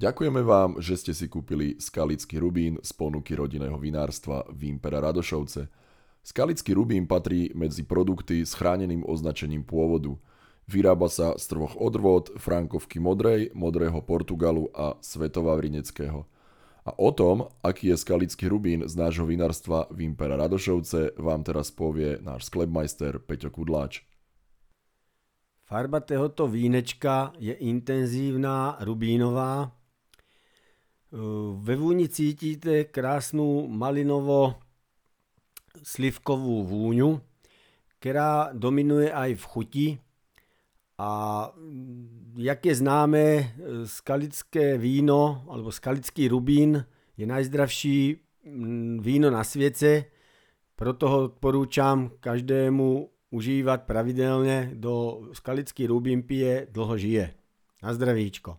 Ďakujeme vám, že ste si kúpili skalický rubín z ponuky rodinného vinárstva Vimpera Radošovce. Skalický rubín patrí medzi produkty s chráneným označením pôvodu. Vyrába sa z troch odrôd Frankovky modrej, modrého Portugalu a Svetovavrineckého. A o tom, aký je skalický rubín z nášho vinárstva Vimpera Radošovce, vám teraz povie náš sklepmajster Peťo Kudláč. Farba tohoto vínečka je intenzívna, rubínová, ve vůni cítíte krásnou malinovo slivkovú vůňu, která dominuje aj v chuti a jak je známe, skalické víno alebo skalický rubín je najzdravší mm, víno na světě, proto ho odporúčam každému užívat pravidelně, do skalický rubín pije, dlho žije. Na zdravíčko.